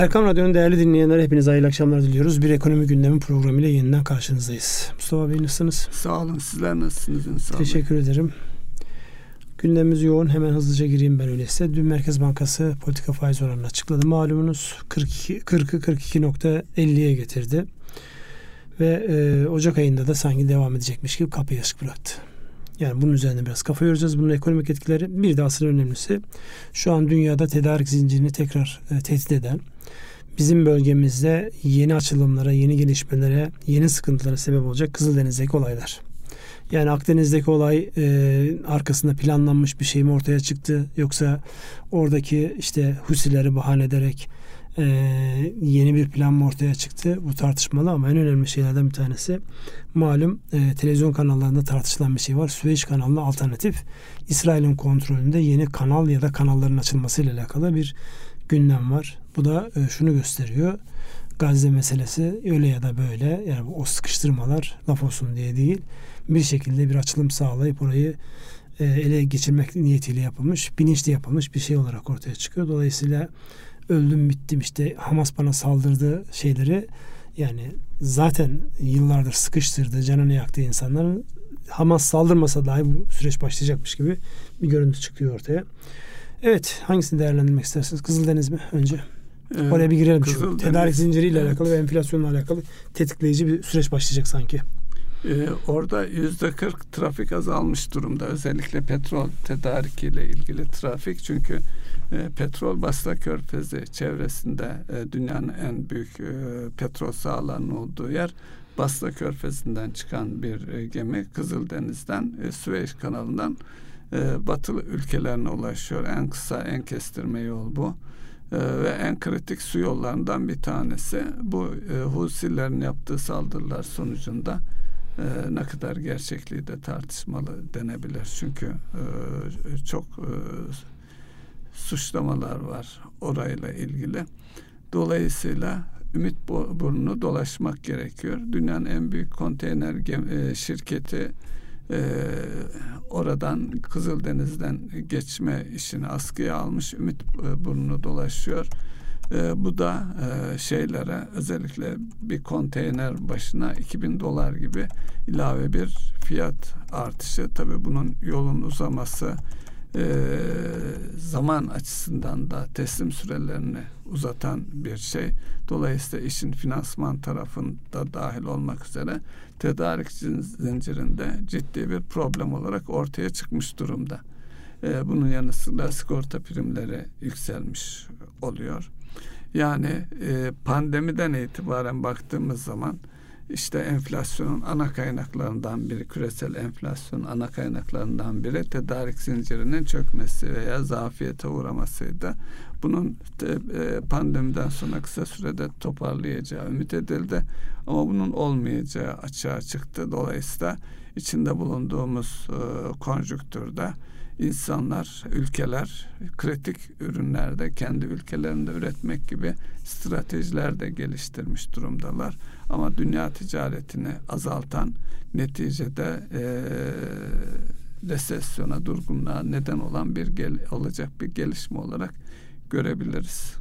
Erkam Radyo'nun değerli dinleyenler hepinize hayırlı akşamlar diliyoruz. Bir ekonomi gündemi programıyla yeniden karşınızdayız. Mustafa Bey nasılsınız? Sağ olun. Sizler nasılsınız Ünsal Teşekkür Bey? ederim. Gündemimiz yoğun. Hemen hızlıca gireyim ben öyleyse. Dün Merkez Bankası politika faiz oranını açıkladı. Malumunuz 42, 40'ı 42.50'ye getirdi. Ve e, Ocak ayında da sanki devam edecekmiş gibi kapıyı açık bıraktı. Yani bunun üzerine biraz kafa yoracağız. Bunun ekonomik etkileri bir de asıl önemlisi şu an dünyada tedarik zincirini tekrar e, tehdit eden bizim bölgemizde yeni açılımlara, yeni gelişmelere, yeni sıkıntılara sebep olacak Kızıldeniz'deki olaylar. Yani Akdeniz'deki olay e, arkasında planlanmış bir şey mi ortaya çıktı yoksa oradaki işte Husileri bahane ederek e, yeni bir plan mı ortaya çıktı? Bu tartışmalı ama en önemli şeylerden bir tanesi malum e, televizyon kanallarında tartışılan bir şey var. Süveyş kanalına alternatif İsrail'in kontrolünde yeni kanal ya da kanalların açılmasıyla alakalı bir gündem var. Bu da e, şunu gösteriyor. Gazze meselesi öyle ya da böyle yani o sıkıştırmalar laf olsun diye değil bir şekilde bir açılım sağlayıp orayı e, ele geçirmek niyetiyle yapılmış, bilinçli yapılmış bir şey olarak ortaya çıkıyor. Dolayısıyla öldüm bittim işte Hamas bana saldırdı şeyleri yani zaten yıllardır sıkıştırdı, canını yaktı insanların Hamas saldırmasa dahi bu süreç başlayacakmış gibi bir görüntü çıkıyor ortaya. Evet, hangisini değerlendirmek istersiniz? Kızıldeniz mi önce? Ee, Oraya bir girelim. Çünkü tedarik zinciriyle evet. alakalı ve enflasyonla alakalı tetikleyici bir süreç başlayacak sanki. Ee, orada yüzde 40 trafik azalmış durumda. Özellikle petrol tedarikiyle ilgili trafik. Çünkü e, petrol Basra Körfezi çevresinde e, dünyanın en büyük e, petrol sahalarının olduğu yer. Basra Körfezi'nden çıkan bir e, gemi Kızıldeniz'den e, Süveyş kanalından e, batılı ülkelerine ulaşıyor. En kısa, en kestirme yol bu. E, ve en kritik su yollarından bir tanesi. Bu e, Husilerin yaptığı saldırılar sonucunda e, ne kadar gerçekliği de tartışmalı denebilir. Çünkü e, çok e, suçlamalar var orayla ilgili. Dolayısıyla ümit burnunu dolaşmak gerekiyor. Dünyanın en büyük konteyner e, şirketi e, oradan Kızıldeniz'den geçme işini askıya almış. Ümit e, burnunu dolaşıyor. E, bu da e, şeylere özellikle bir konteyner başına 2000 dolar gibi ilave bir fiyat artışı. Tabii bunun yolun uzaması e, zaman açısından da teslim sürelerini uzatan bir şey. Dolayısıyla işin finansman tarafında dahil olmak üzere tedarik zincirinde ciddi bir problem olarak ortaya çıkmış durumda. E, bunun yanı sıra sigorta primleri yükselmiş oluyor. Yani e, pandemiden itibaren baktığımız zaman işte enflasyonun ana kaynaklarından biri, küresel enflasyonun ana kaynaklarından biri tedarik zincirinin çökmesi veya zafiyete uğramasıydı. Bunun e, pandemiden sonra kısa sürede toparlayacağı ümit edildi ama bunun olmayacağı açığa çıktı. Dolayısıyla içinde bulunduğumuz e, konjüktürde insanlar, ülkeler kritik ürünlerde kendi ülkelerinde üretmek gibi stratejiler de geliştirmiş durumdalar. Ama dünya ticaretini azaltan neticede e, resesyona, durgunluğa neden olan bir gel, olacak bir gelişme olarak görebiliriz.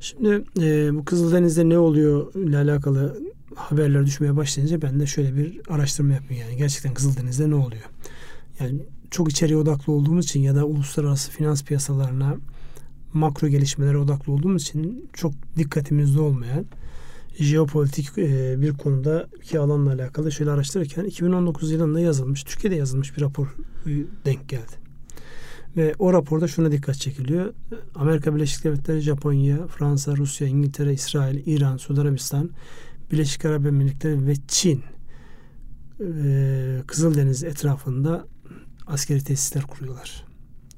Şimdi e, bu Kızıldeniz'de ne oluyor ile alakalı haberler düşmeye başlayınca ben de şöyle bir araştırma yapayım yani gerçekten Kızıldeniz'de ne oluyor? Yani çok içeriye odaklı olduğumuz için ya da uluslararası finans piyasalarına makro gelişmelere odaklı olduğumuz için çok dikkatimizde olmayan jeopolitik e, bir konuda iki alanla alakalı şöyle araştırırken 2019 yılında yazılmış, Türkiye'de yazılmış bir rapor e, denk geldi. Ve o raporda şuna dikkat çekiliyor. Amerika Birleşik Devletleri, Japonya, Fransa, Rusya, İngiltere, İsrail, İran, Suudi Arabistan, Birleşik Arap Emirlikleri ve Çin e, Kızıldeniz etrafında askeri tesisler kuruyorlar.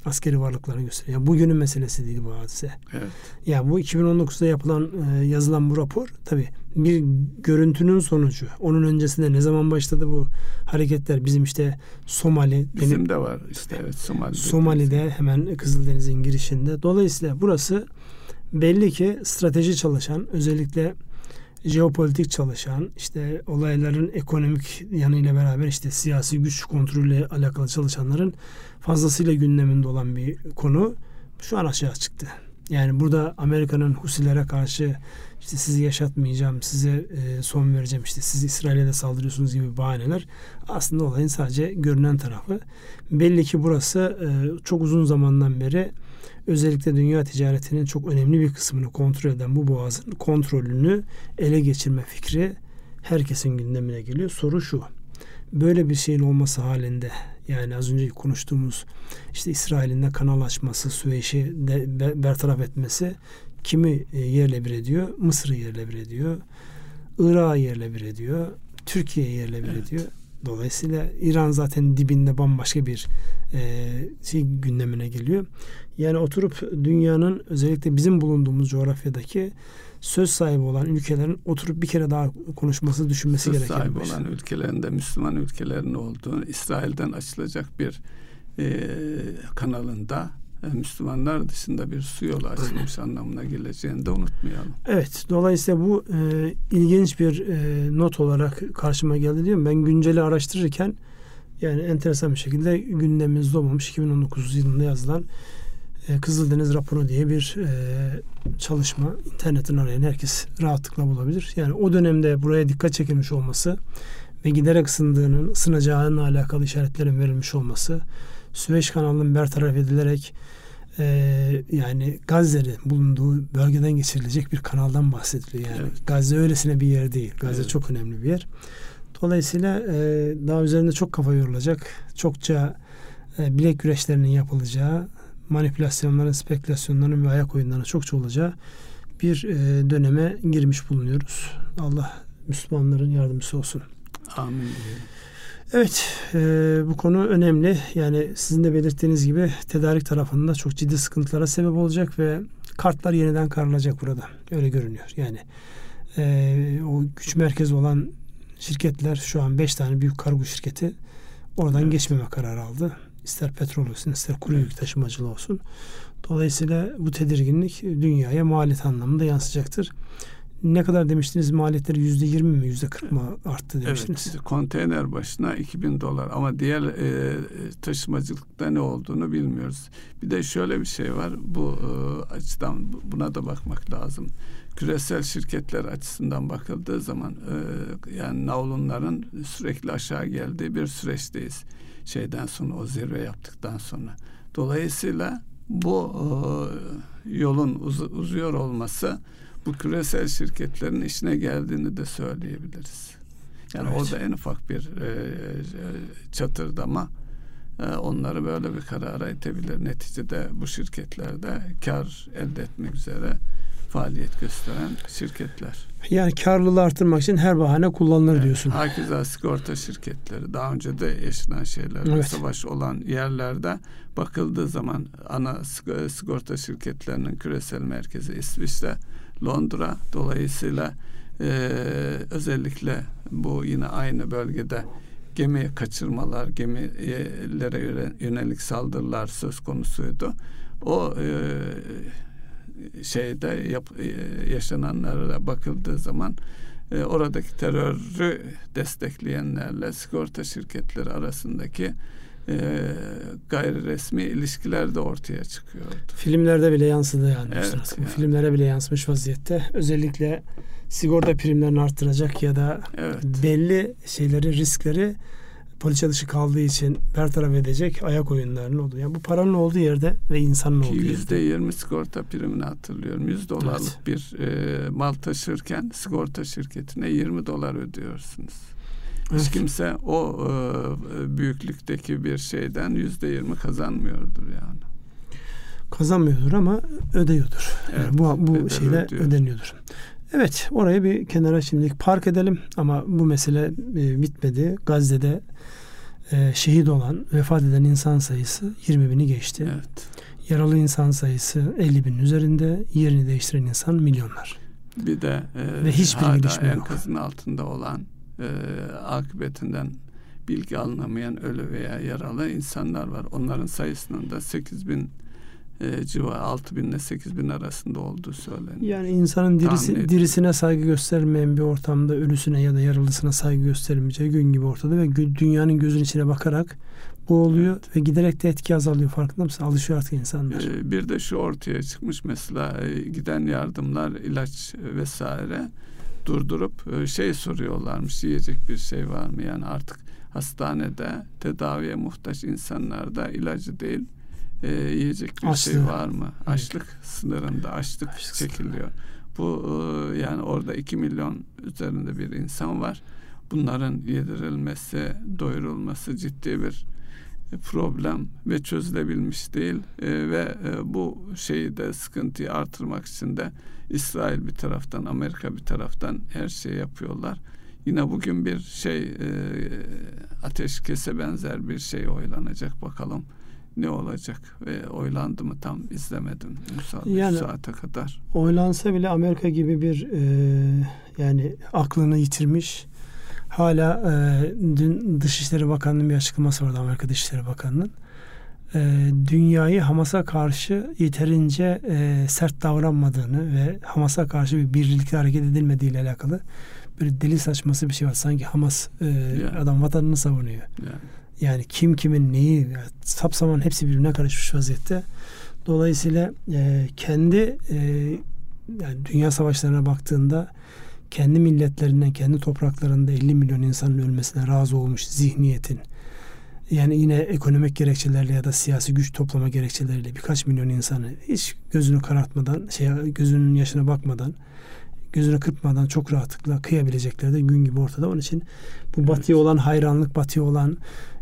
Askeri varlıklarını gösteriyor. Yani bugünün meselesi değil bu hadise. Evet. Yani bu 2019'da yapılan e, yazılan bu rapor tabi bir görüntünün sonucu. Onun öncesinde ne zaman başladı bu hareketler? Bizim işte Somali. Bizim benim, de var işte evet Somali. Somali'de hemen Kızıldeniz'in girişinde. Dolayısıyla burası belli ki strateji çalışan özellikle jeopolitik çalışan, işte olayların ekonomik yanıyla beraber işte siyasi güç kontrolüyle alakalı çalışanların fazlasıyla gündeminde olan bir konu şu an aşağı çıktı. Yani burada Amerika'nın Husilere karşı işte sizi yaşatmayacağım, size e, son vereceğim, işte siz İsrail'e de saldırıyorsunuz gibi bahaneler aslında olayın sadece görünen tarafı. Belli ki burası e, çok uzun zamandan beri özellikle dünya ticaretinin çok önemli bir kısmını kontrol eden bu boğazın kontrolünü ele geçirme fikri herkesin gündemine geliyor. Soru şu. Böyle bir şeyin olması halinde yani az önce konuştuğumuz işte İsrail'in de kanal açması, Süveyş'i bertaraf etmesi kimi e, yerle bir ediyor? Mısır'ı yerle bir ediyor. Irak'ı yerle bir ediyor. Türkiye'yi yerle bir evet. ediyor. Dolayısıyla İran zaten dibinde bambaşka bir e, şey gündemine geliyor. Yani oturup dünyanın özellikle bizim bulunduğumuz coğrafyadaki söz sahibi olan ülkelerin oturup bir kere daha konuşması, düşünmesi söz gereken sahibi olan ülkelerinde Müslüman ülkelerin olduğu İsrail'den açılacak bir e, kanalında e, Müslümanlar dışında bir su yolu açılmış anlamına geleceğini de unutmayalım. Evet. Dolayısıyla bu e, ilginç bir e, not olarak karşıma geldi diyorum. Ben günceli araştırırken yani enteresan bir şekilde gündemimizde olmamış 2019 yılında yazılan e, Kızıldeniz raporu diye bir e, çalışma internetin arayan herkes rahatlıkla bulabilir. Yani o dönemde buraya dikkat çekilmiş olması ve giderek ısındığının, ısınacağının alakalı işaretlerin verilmiş olması, Süveyş kanalının bertaraf edilerek e, yani Gazze'nin bulunduğu bölgeden geçirilecek bir kanaldan bahsediliyor. Yani evet. Gazze öylesine bir yer değil. Gazze evet. çok önemli bir yer. Dolayısıyla e, daha üzerinde çok kafa yorulacak, çokça e, bilek güreşlerinin yapılacağı, manipülasyonların, spekülasyonların ve ayak oyunlarının çokça olacağı bir e, döneme girmiş bulunuyoruz. Allah Müslümanların yardımcısı olsun. Amin. Evet e, bu konu önemli. Yani sizin de belirttiğiniz gibi tedarik tarafında çok ciddi sıkıntılara sebep olacak ve kartlar yeniden karılacak burada. Öyle görünüyor. Yani e, o güç merkezi olan şirketler şu an 5 tane büyük kargo şirketi oradan evet. geçmeme kararı aldı. İster petrol olsun ister kuru yük taşımacılığı olsun. Dolayısıyla bu tedirginlik dünyaya maliyet anlamında yansıyacaktır. Ne kadar demiştiniz maliyetleri yüzde yirmi mi yüzde kırk mı arttı demiştiniz? Evet konteyner başına 2000 dolar ama diğer e, taşımacılıkta ne olduğunu bilmiyoruz. Bir de şöyle bir şey var bu e, açıdan buna da bakmak lazım. Küresel şirketler açısından bakıldığı zaman e, yani navlunların sürekli aşağı geldiği bir süreçteyiz. Şeyden sonra o zirve yaptıktan sonra. Dolayısıyla bu e, yolun uz, uzuyor olması bu küresel şirketlerin işine geldiğini de söyleyebiliriz. Yani evet. o da en ufak bir e, e, çatırdama e, onları böyle bir karara itebilir. Neticede bu şirketlerde kar elde etmek üzere faaliyet gösteren şirketler. Yani karlılığı artırmak için her bahane kullanılır evet, diyorsun. Hakeza sigorta şirketleri daha önce de yaşanan şeyler evet. savaş olan yerlerde bakıldığı zaman ana sigorta şirketlerinin küresel merkezi İsviçre, Londra dolayısıyla e, özellikle bu yine aynı bölgede gemi kaçırmalar, gemilere yönelik saldırılar söz konusuydu. O e, şeyde yap, e, yaşananlara bakıldığı zaman e, oradaki terörü destekleyenlerle sigorta şirketleri arasındaki e, gayri resmi ilişkiler de ortaya çıkıyordu. Filmlerde bile yansıdı yani. Evet, yani. Filmlere bile yansımış vaziyette. Özellikle sigorta primlerini arttıracak ya da evet. belli şeyleri, riskleri poliçe dışı kaldığı için bertaraf edecek ayak oyunlarının olduğu. Yani bu paranın olduğu yerde ve insanın olduğu yerde. Yüzde yirmi sigorta primini hatırlıyorum. Yüz dolarlık evet. bir e, mal taşırken sigorta şirketine 20 dolar ödüyorsunuz. Evet. Hiç kimse o e, büyüklükteki bir şeyden yüzde yirmi kazanmıyordur yani. Kazanmıyordur ama ödüyordur. Evet, yani bu bu şeyle ödüyor. ödeniyordur. Evet orayı bir kenara şimdilik park edelim ama bu mesele e, bitmedi. Gazze'de e, şehit olan, vefat eden insan sayısı 20 bini geçti. Evet. Yaralı insan sayısı 50 binin üzerinde, yerini değiştiren insan milyonlar. Bir de e, ve hiçbir hala enkazın altında olan e, akıbetinden bilgi alınamayan ölü veya yaralı insanlar var. Onların sayısının da 8 bin e, civarı 6 bin ile 8 bin arasında olduğu söyleniyor. Yani insanın dirisi, dirisine saygı göstermeyen bir ortamda ölüsüne ya da yaralısına saygı gösterilmeyeceği gün gibi ortada ve dünyanın gözün içine bakarak boğuluyor evet. ve giderek de etki azalıyor farkında mısın? Alışıyor artık insanlar. Ee, bir de şu ortaya çıkmış mesela e, giden yardımlar ilaç vesaire durdurup e, şey soruyorlarmış yiyecek bir şey var mı? Yani artık hastanede tedaviye muhtaç insanlarda ilacı değil e, yiyecek bir Açlığı. şey var mı? Evet. Açlık sınırında açlık, açlık çekiliyor. Bu e, yani orada iki milyon üzerinde bir insan var. Bunların yedirilmesi, doyurulması ciddi bir problem ve çözülebilmiş değil e, ve e, bu şeyi de sıkıntıyı artırmak için de İsrail bir taraftan Amerika bir taraftan her şeyi yapıyorlar. Yine bugün bir şey e, ateşkese benzer bir şey oylanacak bakalım ne olacak ve oylandı mı tam izlemedim müsaade yani, saate kadar. Oylansa bile Amerika gibi bir e, yani aklını yitirmiş hala e, dün Dışişleri Bakanlığı'nın bir açıklaması vardı Amerika Dışişleri Bakanlığı'nın. E, dünyayı Hamas'a karşı yeterince e, sert davranmadığını ve Hamas'a karşı bir birlikte hareket edilmediği ile alakalı bir deli saçması bir şey var. Sanki Hamas e, yani. adam vatanını savunuyor. Yani. Yani kim kimin neyi yani, sapsaman hepsi birbirine karışmış vaziyette. Dolayısıyla e, kendi e, yani dünya savaşlarına baktığında kendi milletlerinden, kendi topraklarında 50 milyon insanın ölmesine razı olmuş zihniyetin yani yine ekonomik gerekçelerle ya da siyasi güç toplama gerekçeleriyle birkaç milyon insanı hiç gözünü karartmadan, şey gözünün yaşına bakmadan, gözünü kırpmadan çok rahatlıkla kıyabilecekleri de gün gibi ortada. Onun için bu evet. batıya olan hayranlık, batıya olan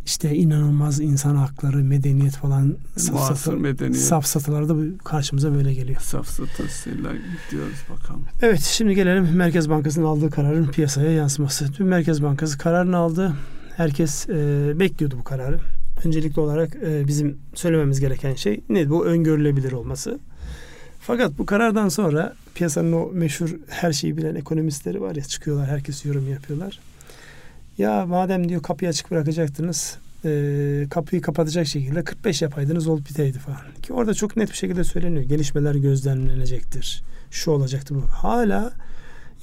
işte inanılmaz insan hakları, medeniyet falan safsatı, medeniyet. safsataları da karşımıza böyle geliyor. Safsatasıyla gidiyoruz bakalım. Evet şimdi gelelim Merkez Bankası'nın aldığı kararın piyasaya yansıması. Dün Merkez Bankası kararını aldı. Herkes e, bekliyordu bu kararı. Öncelikli olarak e, bizim söylememiz gereken şey ne? Bu öngörülebilir olması. Fakat bu karardan sonra piyasanın o meşhur her şeyi bilen ekonomistleri var ya çıkıyorlar herkes yorum yapıyorlar. Ya madem diyor kapıyı açık bırakacaktınız e, kapıyı kapatacak şekilde 45 yapaydınız olup biteydi falan. Ki orada çok net bir şekilde söyleniyor. Gelişmeler gözlemlenecektir. Şu olacaktı bu. Hala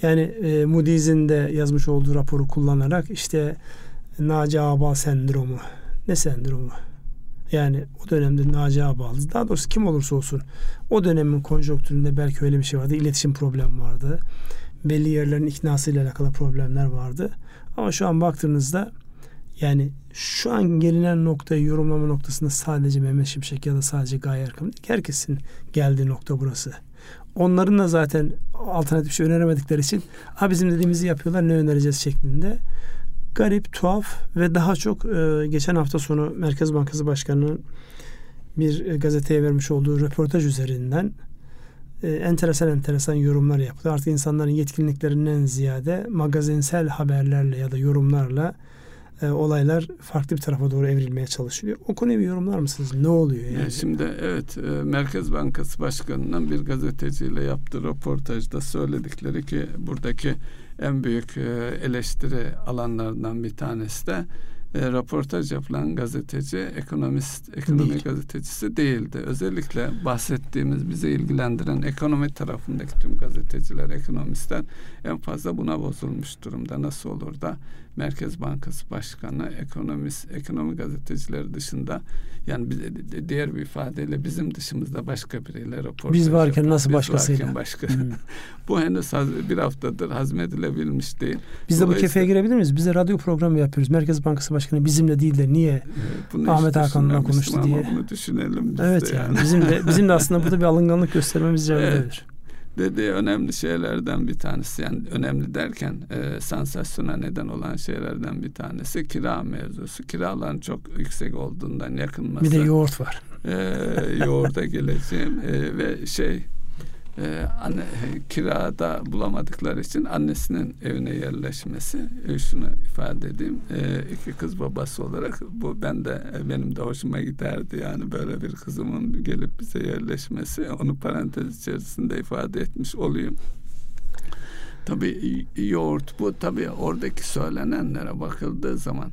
yani e, Moody's'in de yazmış olduğu raporu kullanarak işte Naci Ağbal sendromu. Ne sendromu? Yani o dönemde Naci Ağbal. Daha doğrusu kim olursa olsun o dönemin konjonktüründe belki öyle bir şey vardı. İletişim problemi vardı. Belli yerlerin iknasıyla alakalı problemler vardı. Ama şu an baktığınızda yani şu an gelinen noktayı yorumlama noktasında sadece Mehmet Şimşek ya da sadece Gaye Erkam değil. Herkesin geldiği nokta burası. Onların da zaten alternatif şey öneremedikleri için ha bizim dediğimizi yapıyorlar ne önereceğiz şeklinde. Garip, tuhaf ve daha çok e, geçen hafta sonu Merkez Bankası Başkanı'nın bir e, gazeteye vermiş olduğu röportaj üzerinden e, enteresan enteresan yorumlar yaptı. Artık insanların yetkinliklerinden ziyade magazinsel haberlerle ya da yorumlarla e, olaylar farklı bir tarafa doğru evrilmeye çalışılıyor. O konuyu bir yorumlar mısınız? Ne oluyor yani? yani şimdi evet e, Merkez Bankası Başkanı'ndan bir gazeteciyle yaptığı röportajda söyledikleri ki buradaki en büyük e, eleştiri alanlarından bir tanesi de e, röportaj yapılan gazeteci ekonomist, ekonomi Değil. gazetecisi değildi. Özellikle bahsettiğimiz bizi ilgilendiren ekonomi tarafındaki tüm gazeteciler, ekonomistler en fazla buna bozulmuş durumda. Nasıl olur da Merkez Bankası Başkanı, ekonomist, ekonomi gazetecileri dışında yani diğer bir ifadeyle bizim dışımızda başka biriyle röportaj Biz varken yapar. nasıl başkasıyla? Varken başka. Hmm. Bu henüz bir haftadır hazmedilebilmiş değil. Biz de bu kefeye girebilir miyiz? Biz de radyo programı yapıyoruz. Merkez Bankası Başkanı bizimle değil de niye bunu Ahmet Hakan'la konuştu diye. Bunu düşünelim biz evet de yani. yani. bizim de bizim de aslında burada bir alınganlık göstermemiz icap evet dediği önemli şeylerden bir tanesi. Yani önemli derken e, sansasyona neden olan şeylerden bir tanesi kira mevzusu. Kiraların çok yüksek olduğundan yakınması. Bir de yoğurt var. E, yoğurda geleceğim e, ve şey e, anne, kirada bulamadıkları için annesinin evine yerleşmesi e, şunu ifade edeyim. E, iki kız babası olarak bu ben de e, benim de hoşuma giderdi. Yani böyle bir kızımın gelip bize yerleşmesi onu parantez içerisinde ifade etmiş olayım. Tabii yoğurt bu. Tabii oradaki söylenenlere bakıldığı zaman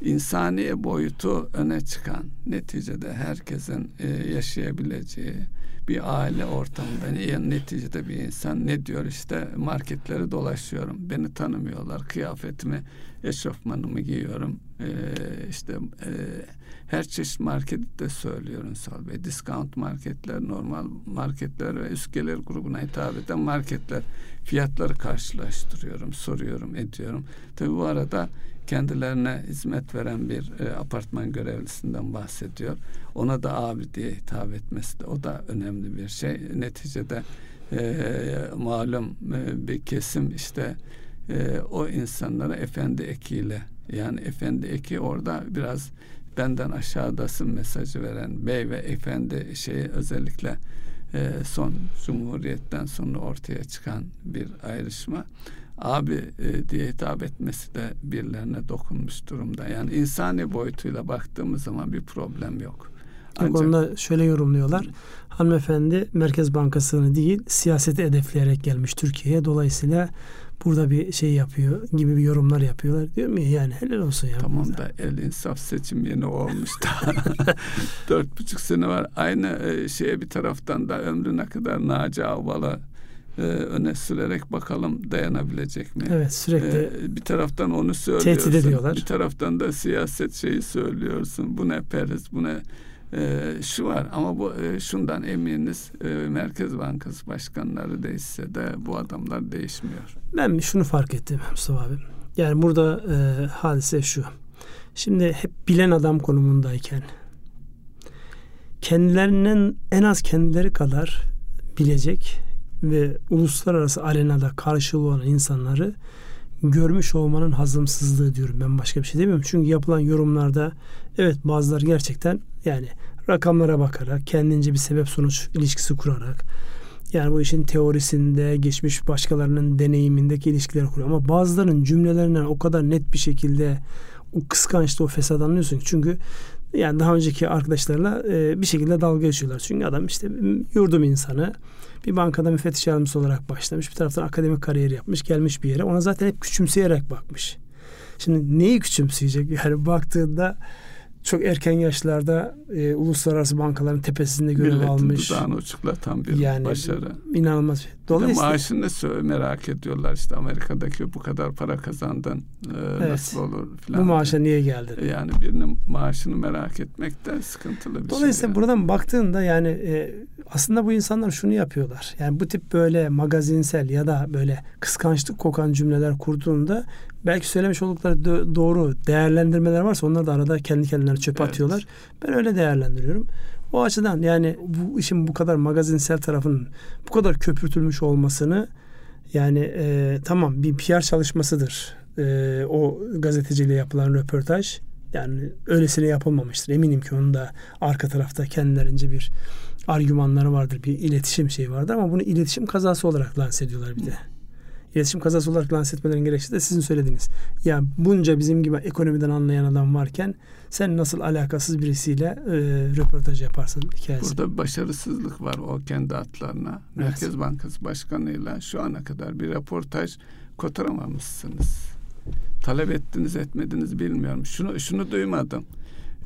insani boyutu öne çıkan neticede herkesin e, yaşayabileceği bir aile ortamında neticede bir insan ne diyor işte marketleri dolaşıyorum. Beni tanımıyorlar. Kıyafetimi, eşofmanımı giyiyorum. Ee, işte e, her çeşit marketi de söylüyor Ünsal Bey. Discount marketler, normal marketler ve üst gelir grubuna hitap eden marketler. Fiyatları karşılaştırıyorum, soruyorum, ediyorum. Tabii bu arada kendilerine hizmet veren bir e, apartman görevlisinden bahsediyor. Ona da abi diye hitap etmesi de o da önemli bir şey. Neticede e, malum e, bir kesim işte e, o insanlara efendi ekiyle yani efendi eki orada biraz benden aşağıdasın mesajı veren bey ve efendi şeyi özellikle e, son Cumhuriyet'ten sonra ortaya çıkan bir ayrışma abi e, diye hitap etmesi de birilerine dokunmuş durumda. Yani insani boyutuyla baktığımız zaman bir problem yok. Ancak, o konuda şöyle yorumluyorlar. Hanımefendi Merkez Bankası'nı değil siyaseti hedefleyerek gelmiş Türkiye'ye. Dolayısıyla burada bir şey yapıyor gibi bir yorumlar yapıyorlar. Diyor mu yani helal olsun ya. Tamam burada. da el insaf seçim yeni olmuş da dört buçuk sene var. Aynı e, şeye bir taraftan da ömrüne kadar Naci Avbal'a e, öne sürerek bakalım dayanabilecek mi? Evet sürekli. E, bir taraftan onu söylüyorsun. Tehdit ediyorlar. Bir taraftan da siyaset şeyi söylüyorsun. Bu ne periz, bu ne e, şu var ama bu e, şundan eminiz e, Merkez Bankası başkanları değişse de bu adamlar değişmiyor. Ben şunu fark ettim Mustafa abi. Yani burada e, hadise şu. Şimdi hep bilen adam konumundayken kendilerinden en az kendileri kadar bilecek ve uluslararası arenada karşılığı olan insanları görmüş olmanın hazımsızlığı diyorum ben başka bir şey demiyorum. Çünkü yapılan yorumlarda evet bazıları gerçekten yani rakamlara bakarak kendince bir sebep sonuç ilişkisi kurarak yani bu işin teorisinde geçmiş başkalarının deneyimindeki ilişkileri kuruyor. Ama bazılarının cümlelerinden o kadar net bir şekilde o kıskançta o fesat anlıyorsun. Çünkü yani daha önceki arkadaşlarla e, bir şekilde dalga geçiyorlar. Çünkü adam işte yurdum insanı bir bankada müfettiş yardımcısı olarak başlamış. Bir taraftan akademik kariyer yapmış. Gelmiş bir yere. Ona zaten hep küçümseyerek bakmış. Şimdi neyi küçümseyecek? Yani baktığında çok erken yaşlarda e, uluslararası bankaların tepesinde görev Milletin almış. Milletin uçuklatan bir yani, başarı. İnanılmaz. Dolayısıyla maaşını da merak ediyorlar işte Amerika'daki bu kadar para kazandın e, evet. nasıl olur filan. Bu maaşa niye geldin? E, yani birinin maaşını merak etmek de sıkıntılı bir Dolayısıyla şey. Dolayısıyla buradan baktığında yani e, aslında bu insanlar şunu yapıyorlar. Yani bu tip böyle magazinsel ya da böyle kıskançlık kokan cümleler kurduğunda belki söylemiş oldukları doğru değerlendirmeler varsa onlar da arada kendi kendilerine çöpe evet. atıyorlar. Ben öyle değerlendiriyorum. O açıdan yani bu işin bu kadar magazinsel tarafının bu kadar köpürtülmüş olmasını yani e, tamam bir PR çalışmasıdır. E, o gazeteciyle yapılan röportaj yani öylesine yapılmamıştır. Eminim ki onun da arka tarafta kendilerince bir argümanları vardır. Bir iletişim şeyi vardır ama bunu iletişim kazası olarak lanse ediyorlar bir de iletişim kazası olarak lanse etmelerin gerekçesi de sizin söylediğiniz. Ya bunca bizim gibi ekonomiden anlayan adam varken sen nasıl alakasız birisiyle e, röportaj yaparsın hikayesi. Burada başarısızlık var o kendi atlarına. Evet. Merkez Bankası Başkanı'yla şu ana kadar bir röportaj kotaramamışsınız. Talep ettiniz etmediniz bilmiyorum. Şunu şunu duymadım.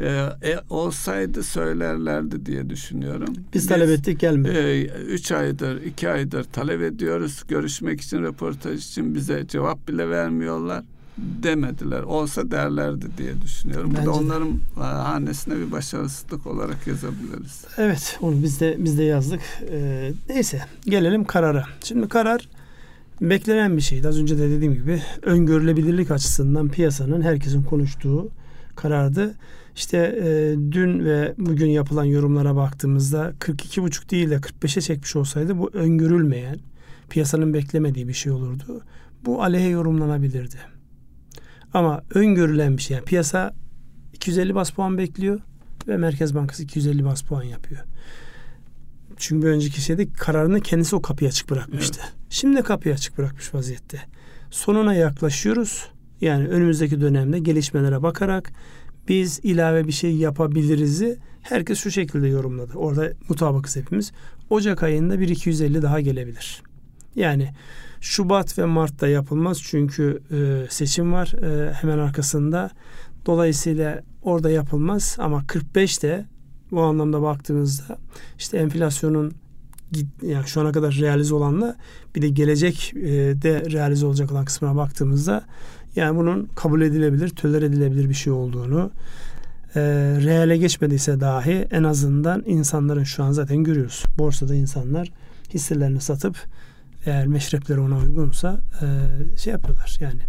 Ee, e, olsaydı söylerlerdi diye düşünüyorum. Biz, Biz talep ettik gelmedi. E, üç aydır, iki aydır talep ediyoruz. Görüşmek için, röportaj için bize cevap bile vermiyorlar demediler. Olsa derlerdi diye düşünüyorum. Bence Bu da onların de. hanesine bir başarısızlık olarak yazabiliriz. Evet, onu biz de biz de yazdık. Ee, neyse, gelelim karara. Şimdi karar beklenen bir şeydi. Az önce de dediğim gibi öngörülebilirlik açısından piyasanın herkesin konuştuğu karardı. İşte e, dün ve bugün yapılan yorumlara baktığımızda 42,5 değil de 45'e çekmiş olsaydı bu öngörülmeyen, piyasanın beklemediği bir şey olurdu. Bu aleyhe yorumlanabilirdi. Ama öngörülen bir şey. Yani piyasa 250 bas puan bekliyor ve Merkez Bankası 250 bas puan yapıyor. Çünkü önceki şeyde kararını kendisi o kapıyı açık bırakmıştı. Evet. Şimdi kapıyı açık bırakmış vaziyette. Sonuna yaklaşıyoruz. Yani önümüzdeki dönemde gelişmelere bakarak biz ilave bir şey yapabiliriz'i herkes şu şekilde yorumladı. Orada mutabakız hepimiz. Ocak ayında bir 250 daha gelebilir. Yani Şubat ve Mart'ta yapılmaz çünkü e, seçim var e, hemen arkasında. Dolayısıyla orada yapılmaz ama 45'te bu anlamda baktığımızda işte enflasyonun yani şu ana kadar realize olanla bir de gelecek e, de realize olacak olan kısmına baktığımızda yani bunun kabul edilebilir, töler edilebilir bir şey olduğunu e, reale geçmediyse dahi en azından insanların şu an zaten görüyoruz. Borsada insanlar hisselerini satıp eğer meşrepleri ona uygunsa e, şey yapıyorlar yani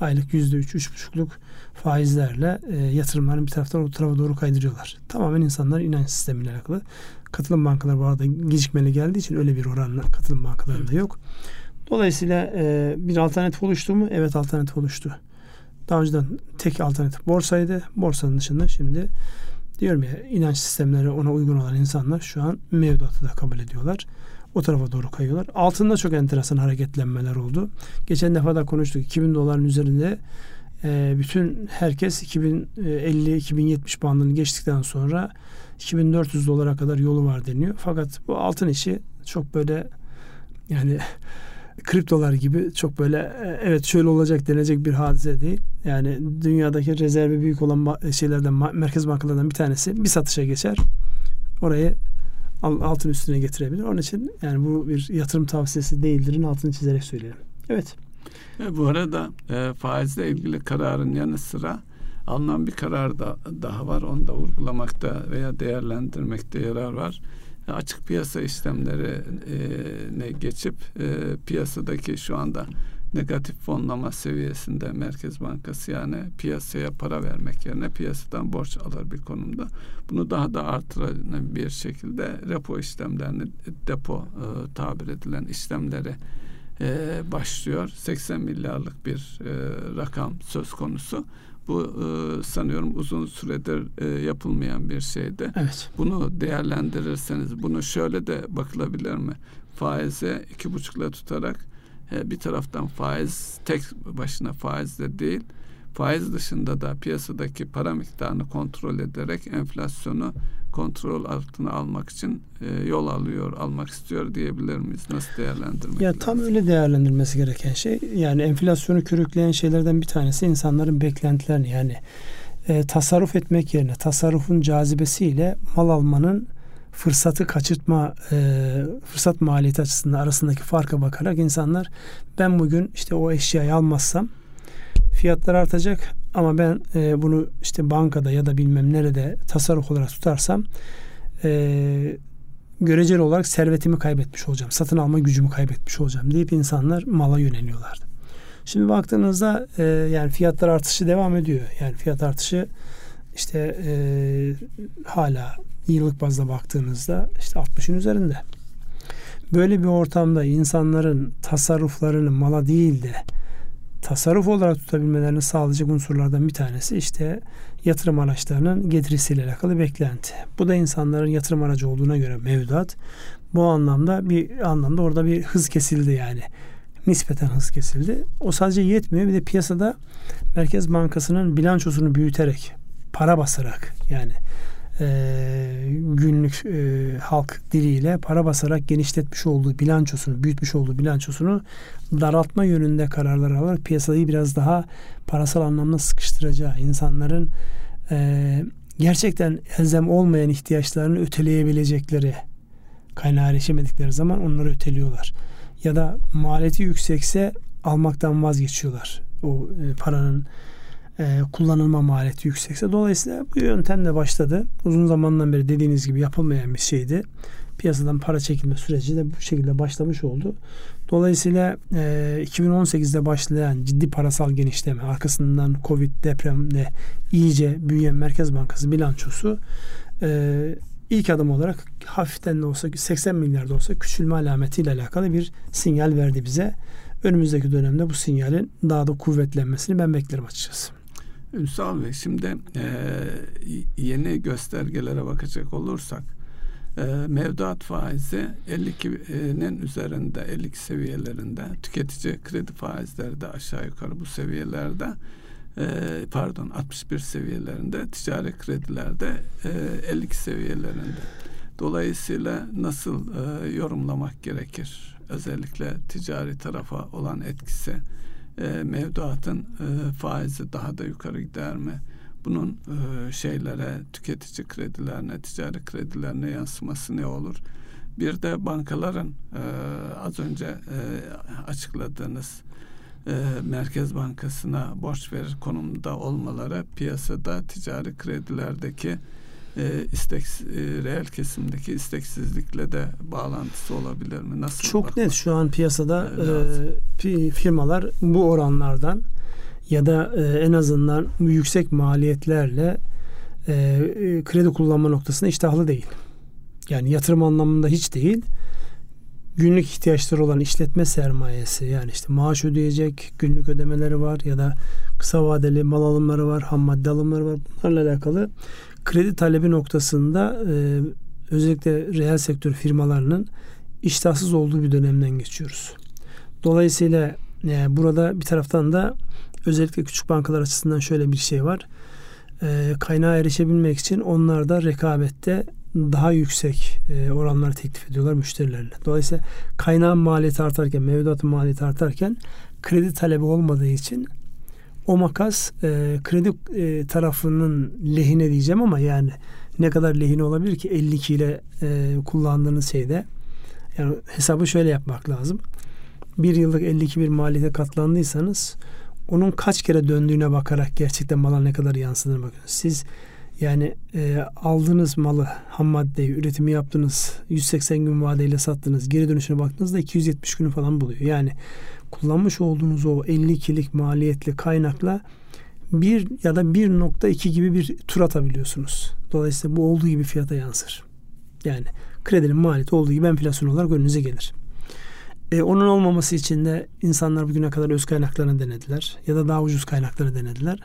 aylık yüzde üç, üç buçukluk faizlerle e, yatırımlarını bir taraftan o tarafa doğru kaydırıyorlar. Tamamen insanlar inanç sistemiyle alakalı. Katılım bankaları bu arada gecikmeli geldiği için öyle bir oranla katılım bankalarında yok. Dolayısıyla e, bir alternatif oluştu mu? Evet alternatif oluştu. Daha önceden tek alternatif borsaydı. Borsanın dışında şimdi diyorum ya inanç sistemleri ona uygun olan insanlar şu an mevduatı da kabul ediyorlar. O tarafa doğru kayıyorlar. Altında çok enteresan hareketlenmeler oldu. Geçen defa da konuştuk. 2000 doların üzerinde e, bütün herkes 2050-2070 bandını geçtikten sonra 2400 dolara kadar yolu var deniyor. Fakat bu altın işi çok böyle yani kriptolar gibi çok böyle e, evet şöyle olacak denecek bir hadise değil. Yani dünyadaki rezervi büyük olan şeylerden merkez bankalardan bir tanesi bir satışa geçer. Orayı altın üstüne getirebilir. Onun için yani bu bir yatırım tavsiyesi değildirin altını çizerek söyleyelim. Evet. E, bu arada e, faizle ilgili kararın yanı sıra alınan bir karar da daha var. Onu da vurgulamakta veya değerlendirmekte yarar var. E, açık piyasa işlemlerine geçip e, piyasadaki şu anda negatif fonlama seviyesinde Merkez Bankası yani piyasaya para vermek yerine piyasadan borç alır bir konumda. Bunu daha da artıran bir şekilde repo işlemlerini depo e, tabir edilen işlemleri e, başlıyor. 80 milyarlık bir e, rakam söz konusu. Bu e, sanıyorum uzun süredir e, yapılmayan bir şeydi. Evet. Bunu değerlendirirseniz bunu şöyle de bakılabilir mi? Faize iki buçukla tutarak e, bir taraftan faiz tek başına faiz de değil faiz dışında da piyasadaki para miktarını kontrol ederek enflasyonu kontrol altına almak için e, yol alıyor, almak istiyor diyebilir miyiz? Nasıl değerlendirmek Ya lazım? tam öyle değerlendirmesi gereken şey. Yani enflasyonu körükleyen şeylerden bir tanesi insanların beklentilerini yani e, tasarruf etmek yerine tasarrufun cazibesiyle mal almanın fırsatı kaçırtma e, fırsat maliyeti açısından arasındaki farka bakarak insanlar ben bugün işte o eşyayı almazsam fiyatlar artacak ama ben e, bunu işte bankada ya da bilmem nerede tasarruf olarak tutarsam e, göreceli olarak servetimi kaybetmiş olacağım. Satın alma gücümü kaybetmiş olacağım deyip insanlar mala yöneliyorlardı. Şimdi baktığınızda e, yani fiyatlar artışı devam ediyor. Yani fiyat artışı işte e, hala yıllık bazda baktığınızda işte 60'ın üzerinde. Böyle bir ortamda insanların tasarruflarını mala değil de tasarruf olarak tutabilmelerini sağlayacak unsurlardan bir tanesi işte yatırım araçlarının getirisiyle alakalı beklenti. Bu da insanların yatırım aracı olduğuna göre mevduat. Bu anlamda bir anlamda orada bir hız kesildi yani. Nispeten hız kesildi. O sadece yetmiyor. Bir de piyasada Merkez Bankası'nın bilançosunu büyüterek, para basarak yani e, günlük e, halk diliyle para basarak genişletmiş olduğu bilançosunu, büyütmüş olduğu bilançosunu daraltma yönünde kararlar alarak piyasayı biraz daha parasal anlamda sıkıştıracağı, insanların e, gerçekten elzem olmayan ihtiyaçlarını öteleyebilecekleri kaynağı erişemedikleri zaman onları öteliyorlar. Ya da maliyeti yüksekse almaktan vazgeçiyorlar. O e, paranın e, kullanılma maliyeti yüksekse. Dolayısıyla bu yöntemle başladı. Uzun zamandan beri dediğiniz gibi yapılmayan bir şeydi. Piyasadan para çekilme süreci de bu şekilde başlamış oldu. Dolayısıyla e, 2018'de başlayan ciddi parasal genişleme arkasından Covid depremle iyice büyüyen Merkez Bankası bilançosu e, ilk adım olarak hafiften de olsa 80 milyar da olsa küçülme alametiyle alakalı bir sinyal verdi bize. Önümüzdeki dönemde bu sinyalin daha da kuvvetlenmesini ben beklerim açıkçası. Ünsal Bey şimdi e, yeni göstergelere bakacak olursak e, mevduat faizi 52'nin üzerinde 52 seviyelerinde tüketici kredi faizleri de aşağı yukarı bu seviyelerde e, pardon 61 seviyelerinde ticari kredilerde e, 52 seviyelerinde. Dolayısıyla nasıl e, yorumlamak gerekir? Özellikle ticari tarafa olan etkisi e, mevduatın e, faizi daha da yukarı gider mi? Bunun e, şeylere, tüketici kredilerine, ticari kredilerine yansıması ne olur? Bir de bankaların e, az önce e, açıkladığınız e, Merkez Bankası'na borç verir konumda olmaları piyasada ticari kredilerdeki e, istek e, reel kesimdeki isteksizlikle de bağlantısı olabilir mi? Nasıl? Çok bakmak? net şu an piyasada e, firmalar bu oranlardan ya da e, en azından yüksek maliyetlerle e, e, kredi kullanma noktasında iştahlı değil. Yani yatırım anlamında hiç değil. Günlük ihtiyaçları olan işletme sermayesi yani işte maaş ödeyecek günlük ödemeleri var ya da kısa vadeli mal alımları var, ham madde alımları var. Bunlarla alakalı kredi talebi noktasında e, özellikle reel sektör firmalarının iştahsız olduğu bir dönemden geçiyoruz. Dolayısıyla yani burada bir taraftan da özellikle küçük bankalar açısından şöyle bir şey var. E, kaynağa erişebilmek için onlar da rekabette daha yüksek e, oranlar teklif ediyorlar müşterilerine. Dolayısıyla kaynağın maliyeti artarken, mevduatın maliyeti artarken kredi talebi olmadığı için o makas e, kredi e, tarafının lehine diyeceğim ama yani ne kadar lehine olabilir ki 52 ile e, kullandığınız şeyde yani hesabı şöyle yapmak lazım. Bir yıllık 52 bir maliyete katlandıysanız onun kaç kere döndüğüne bakarak gerçekten mala ne kadar yansıdığına bakın. Siz yani e, aldığınız malı, ham maddeyi, üretimi yaptınız, 180 gün vadeyle sattınız, geri dönüşüne baktığınızda 270 günü falan buluyor. Yani kullanmış olduğunuz o 52'lik maliyetli kaynakla bir ya da 1.2 gibi bir tur atabiliyorsunuz. Dolayısıyla bu olduğu gibi fiyata yansır. Yani kredinin maliyeti olduğu gibi enflasyon olarak önünüze gelir. E, onun olmaması için de insanlar bugüne kadar öz kaynaklarını denediler ya da daha ucuz kaynakları denediler.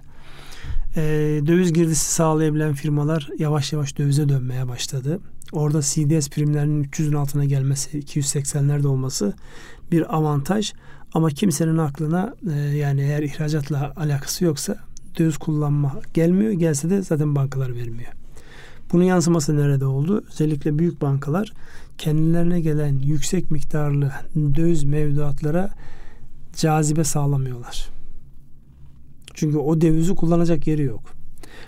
E, döviz girdisi sağlayabilen firmalar yavaş yavaş dövize dönmeye başladı. Orada CDS primlerinin 300'ün altına gelmesi, 280'lerde olması bir avantaj. Ama kimsenin aklına e, yani eğer ihracatla alakası yoksa döviz kullanma gelmiyor. Gelse de zaten bankalar vermiyor. Bunun yansıması nerede oldu? Özellikle büyük bankalar kendilerine gelen yüksek miktarlı döviz mevduatlara cazibe sağlamıyorlar. Çünkü o dövizi kullanacak yeri yok.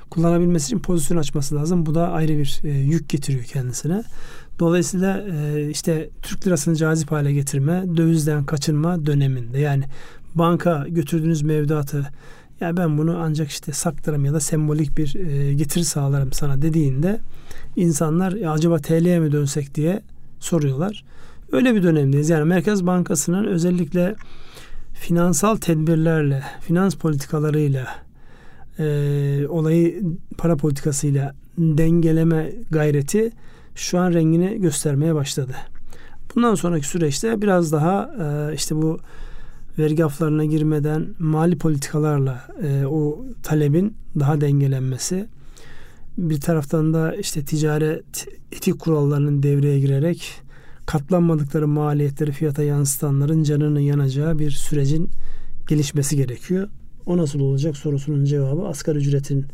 Kullanabilmesi için pozisyon açması lazım. Bu da ayrı bir e, yük getiriyor kendisine. Dolayısıyla e, işte Türk lirasını cazip hale getirme, dövizden kaçınma döneminde yani banka götürdüğünüz mevduatı ya ben bunu ancak işte saklarım ya da sembolik bir e, getiri sağlarım sana dediğinde insanlar ya acaba TL'ye mi dönsek diye soruyorlar. Öyle bir dönemdeyiz. Yani Merkez Bankası'nın özellikle finansal tedbirlerle, finans politikalarıyla e, olayı para politikasıyla dengeleme gayreti şu an rengini göstermeye başladı. Bundan sonraki süreçte biraz daha e, işte bu vergi aflarına girmeden mali politikalarla e, o talebin daha dengelenmesi bir taraftan da işte ticaret etik kurallarının devreye girerek katlanmadıkları maliyetleri fiyata yansıtanların canının yanacağı bir sürecin gelişmesi gerekiyor. O nasıl olacak sorusunun cevabı asgari ücretin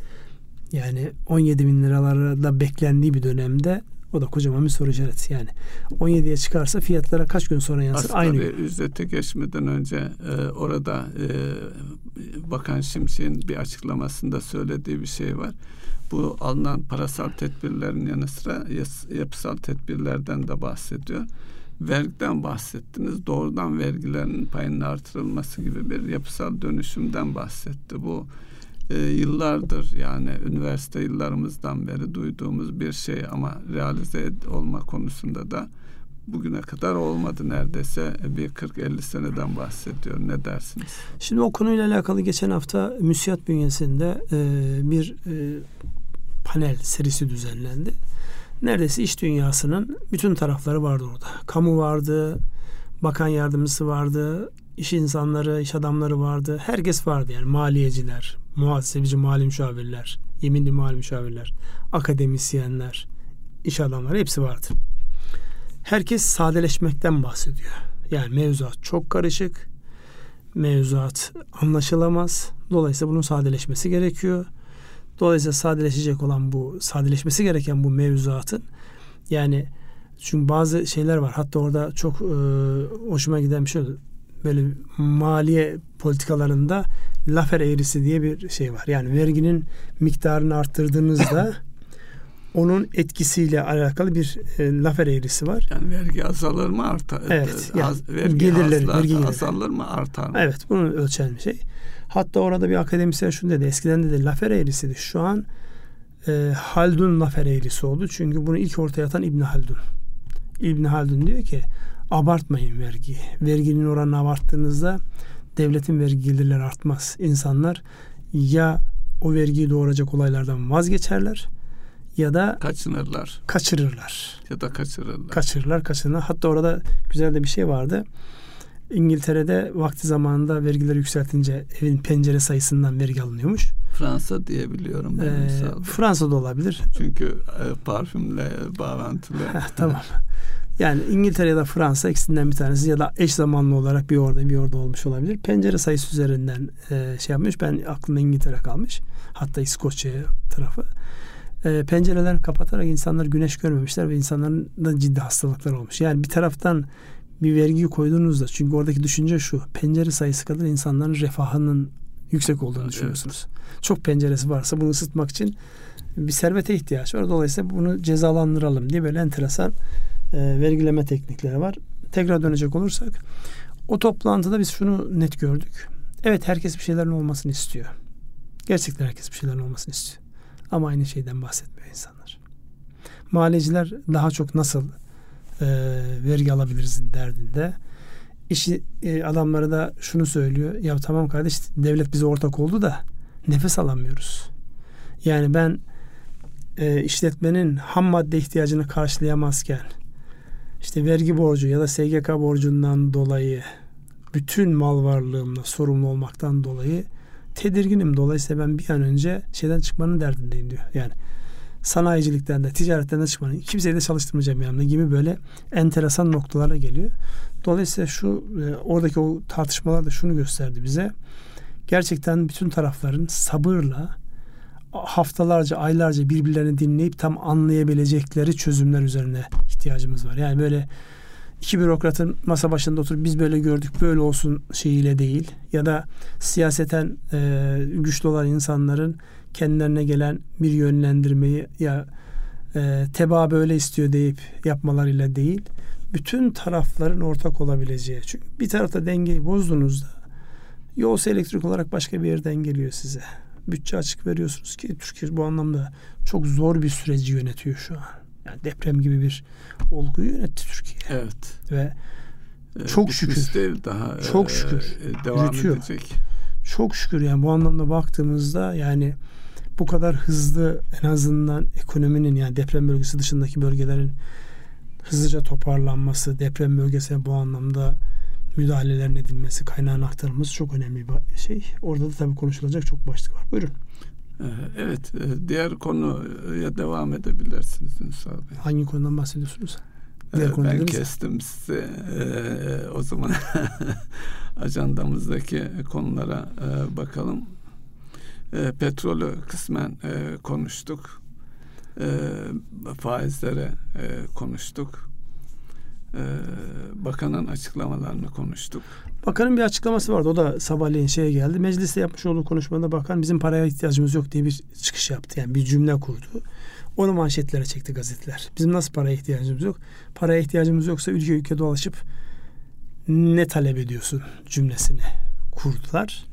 yani 17 bin liralarda beklendiği bir dönemde o da kocaman bir soru işareti yani. 17'ye çıkarsa fiyatlara kaç gün sonra yansır? Asgari Aynı ücrete geçmeden önce e, orada e, Bakan Şimşek'in bir açıklamasında söylediği bir şey var. Bu alınan parasal tedbirlerin yanı sıra yapısal tedbirlerden de bahsediyor. Vergiden bahsettiniz. Doğrudan vergilerin payının artırılması gibi bir yapısal dönüşümden bahsetti. Bu e, yıllardır yani üniversite yıllarımızdan beri duyduğumuz bir şey ama realize olma konusunda da bugüne kadar olmadı neredeyse bir 40-50 seneden bahsediyor. Ne dersiniz? Şimdi o konuyla alakalı geçen hafta müsiyat bünyesinde e, bir e, panel serisi düzenlendi. Neredeyse iş dünyasının bütün tarafları vardı orada. Kamu vardı, bakan yardımcısı vardı, iş insanları, iş adamları vardı. Herkes vardı yani maliyeciler, muhasebeci mali müşavirler, yeminli mali müşavirler, akademisyenler, iş adamları hepsi vardı. Herkes sadeleşmekten bahsediyor. Yani mevzuat çok karışık. Mevzuat anlaşılamaz. Dolayısıyla bunun sadeleşmesi gerekiyor. Dolayısıyla sadeleşecek olan bu, sadeleşmesi gereken bu mevzuatın yani çünkü bazı şeyler var. Hatta orada çok e, hoşuma giden bir şey oldu. Böyle maliye politikalarında lafer eğrisi diye bir şey var. Yani verginin miktarını arttırdığınızda onun etkisiyle alakalı bir e, lafer eğrisi var. Yani vergi azalır mı artar? Evet. Yani, yani, vergi gelirleri, vergi gelirleri. azalır mı artar mı? Evet bunu ölçen bir şey. Hatta orada bir akademisyen şunu dedi. Eskiden dedi lafer eğrisiydi. Şu an e, Haldun lafer eğrisi oldu. Çünkü bunu ilk ortaya atan İbn Haldun. İbn Haldun diyor ki abartmayın vergiyi. Verginin oranını abarttığınızda devletin vergi gelirleri artmaz. İnsanlar ya o vergiyi doğuracak olaylardan vazgeçerler ya da kaçınırlar kaçırırlar. ya da kaçırırlar. Kaçırırlar, kaçırırlar. Hatta orada güzel de bir şey vardı. İngiltere'de vakti zamanında vergileri yükseltince evin pencere sayısından vergi alınıyormuş. Fransa diye biliyorum ben Ee. Fransa'da olabilir. Çünkü e, parfümle bağlantılı. Tamam. Yani İngiltere ya da Fransa ikisinden bir tanesi ya da eş zamanlı olarak bir orada bir orada olmuş olabilir. Pencere sayısı üzerinden e, şey yapmış. Ben aklımda İngiltere kalmış. Hatta İskoçya tarafı. E, pencerelerini kapatarak insanlar güneş görmemişler ve insanların da ciddi hastalıklar olmuş. Yani bir taraftan bir vergiyi koyduğunuzda çünkü oradaki düşünce şu. Pencere sayısı kadar insanların refahının yüksek olduğunu Evet. düşünüyorsunuz. Çok penceresi varsa bunu ısıtmak için bir servete ihtiyaç var. Dolayısıyla bunu cezalandıralım diye böyle enteresan e, vergileme teknikleri var. Tekrar dönecek olursak o toplantıda biz şunu net gördük. Evet herkes bir şeylerin olmasını istiyor. Gerçekten herkes bir şeylerin olmasını istiyor. Ama aynı şeyden bahsetmiyor insanlar. Maliyeciler daha çok nasıl e, vergi alabiliriz derdinde. İşi e, adamları da şunu söylüyor. Ya tamam kardeş devlet bize ortak oldu da nefes alamıyoruz. Yani ben e, işletmenin ham madde ihtiyacını karşılayamazken işte vergi borcu ya da SGK borcundan dolayı bütün mal varlığımla sorumlu olmaktan dolayı tedirginim. Dolayısıyla ben bir an önce şeyden çıkmanın derdindeyim diyor. Yani sanayicilikten de ticaretten de çıkmanın kimseyi de çalıştırmayacağım yanımda gibi böyle enteresan noktalara geliyor. Dolayısıyla şu e, oradaki o tartışmalar da şunu gösterdi bize. Gerçekten bütün tarafların sabırla haftalarca, aylarca birbirlerini dinleyip tam anlayabilecekleri çözümler üzerine ihtiyacımız var. Yani böyle iki bürokratın masa başında oturup biz böyle gördük böyle olsun şeyiyle değil ya da siyaseten e, güçlü olan insanların kendilerine gelen bir yönlendirmeyi ya e, teba böyle istiyor deyip yapmalarıyla değil bütün tarafların ortak olabileceği. Çünkü bir tarafta dengeyi bozduğunuzda yolsa elektrik olarak başka bir yerden geliyor size. Bütçe açık veriyorsunuz ki Türkiye bu anlamda çok zor bir süreci yönetiyor şu an. Yani deprem gibi bir olguyu yönetti Türkiye. Evet. Ve Ee, Çok şükür. Değil, daha Çok e, şükür. e, devam Yürütüyor. edecek. çok şükür yani bu anlamda baktığımızda yani bu kadar hızlı en azından ekonominin yani deprem bölgesi dışındaki bölgelerin hızlıca toparlanması, deprem bölgesine bu anlamda müdahalelerin edilmesi, kaynağın aktarılması çok önemli bir şey. Orada da tabii konuşulacak çok başlık var. Buyurun. Ee, Evet, e, diğer konuya devam edebilirsiniz Ünsal Bey. Hangi konudan bahsediyorsunuz? Ee, Diğer konu Ben kestim size. Ee, O zaman ajandamızdaki konulara e, bakalım. Ee, Petrolü kısmen e, konuştuk. Faizlere e, konuştuk. Ee, Bakanın açıklamalarını konuştuk. Bakanın bir açıklaması vardı. O da sabahleyin şeye geldi. Mecliste yapmış olduğu konuşmada bakan bizim paraya ihtiyacımız yok diye bir çıkış yaptı. Yani bir cümle kurdu. Onu manşetlere çekti gazeteler. Bizim nasıl paraya ihtiyacımız yok? Paraya ihtiyacımız yoksa ülke ülke dolaşıp ne talep ediyorsun cümlesini kurdular.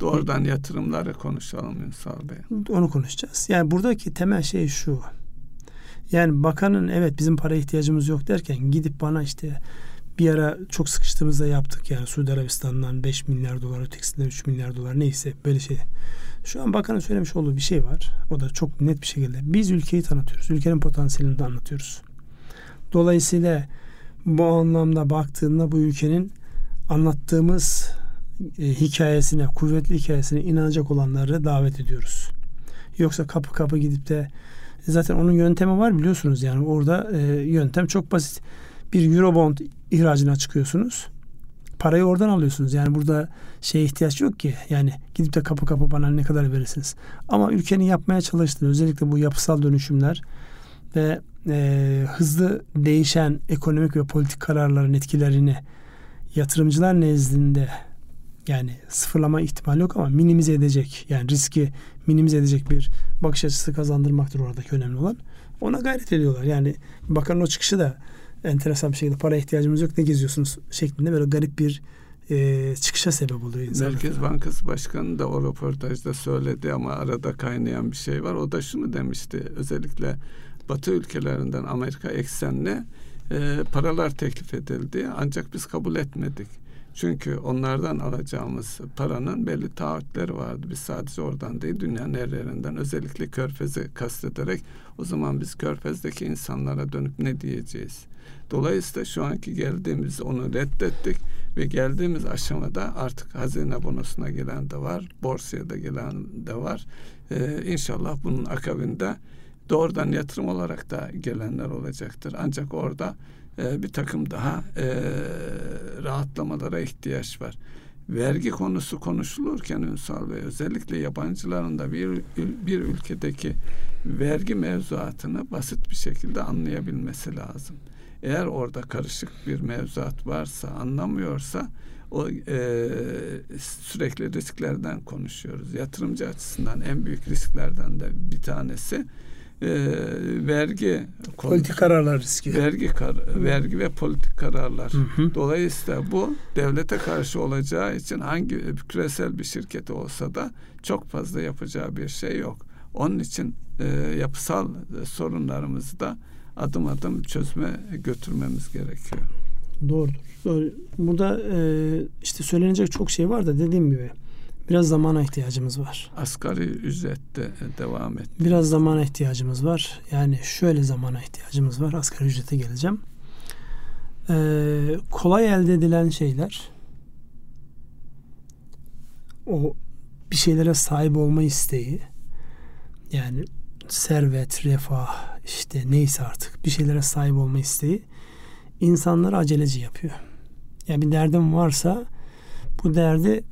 Doğrudan yatırımları konuşalım Ünsal Bey. Onu konuşacağız. Yani buradaki temel şey şu. Yani bakanın evet bizim paraya ihtiyacımız yok derken gidip bana işte bir ara çok sıkıştığımızda yaptık yani Suudi Arabistan'dan 5 milyar dolar ötekisinden 3 milyar dolar neyse böyle şey. Şu an bakanın söylemiş olduğu bir şey var. O da çok net bir şekilde. Biz ülkeyi tanıtıyoruz. Ülkenin potansiyelini de anlatıyoruz. Dolayısıyla bu anlamda baktığında bu ülkenin anlattığımız e, hikayesine, kuvvetli hikayesine inanacak olanları davet ediyoruz. Yoksa kapı kapı gidip de zaten onun yöntemi var biliyorsunuz yani orada e, yöntem çok basit. Bir Eurobond ihracına çıkıyorsunuz. Parayı oradan alıyorsunuz. Yani burada şeye ihtiyaç yok ki. Yani gidip de kapı kapı bana ne kadar verirsiniz. Ama ülkenin yapmaya çalıştığı özellikle bu yapısal dönüşümler ve e, hızlı değişen ekonomik ve politik kararların etkilerini yatırımcılar nezdinde yani sıfırlama ihtimali yok ama minimize edecek yani riski minimize edecek bir bakış açısı kazandırmaktır oradaki önemli olan. Ona gayret ediyorlar. Yani bakanın o çıkışı da enteresan bir şekilde para ihtiyacımız yok ne geziyorsunuz şeklinde böyle garip bir e, çıkışa sebep oluyor insanlar. Merkez Bankası Başkanı da o röportajda söyledi ama arada kaynayan bir şey var. O da şunu demişti. Özellikle Batı ülkelerinden Amerika eksenli e, paralar teklif edildi. Ancak biz kabul etmedik. Çünkü onlardan alacağımız paranın belli taahhütleri vardı. Biz sadece oradan değil dünyanın her yerinden özellikle Körfez'i kastederek o zaman biz Körfez'deki insanlara dönüp ne diyeceğiz? Dolayısıyla şu anki geldiğimiz onu reddettik ve geldiğimiz aşamada artık hazine bonosuna gelen de var, borsaya da gelen de var. Ee, inşallah bunun akabinde doğrudan yatırım olarak da gelenler olacaktır. Ancak orada e, bir takım daha e, rahatlamalara ihtiyaç var. Vergi konusu konuşulurken Ünsal Bey özellikle yabancıların da bir, bir ülkedeki vergi mevzuatını basit bir şekilde anlayabilmesi lazım. Eğer orada karışık bir mevzuat varsa, anlamıyorsa o e, sürekli risklerden konuşuyoruz. Yatırımcı açısından en büyük risklerden de bir tanesi e, vergi politik kararlar riski. Vergi kar, vergi ve politik kararlar. Hı hı. Dolayısıyla bu devlete karşı olacağı için hangi küresel bir şirketi olsa da çok fazla yapacağı bir şey yok. Onun için e, yapısal sorunlarımızı da adım adım çözme götürmemiz gerekiyor. Doğrudur. Doğru. Burada e, işte söylenecek çok şey var da dediğim gibi biraz zamana ihtiyacımız var. Asgari ücrette devam et. Biraz zamana ihtiyacımız var. Yani şöyle zamana ihtiyacımız var. Asgari ücrete geleceğim. Ee, kolay elde edilen şeyler o bir şeylere sahip olma isteği yani servet, refah işte neyse artık bir şeylere sahip olma isteği insanları aceleci yapıyor. Yani bir derdim varsa bu derdi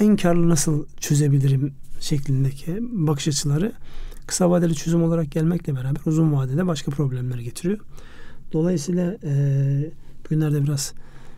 en karlı nasıl çözebilirim şeklindeki bakış açıları kısa vadeli çözüm olarak gelmekle beraber uzun vadede başka problemler getiriyor. Dolayısıyla e, bugünlerde biraz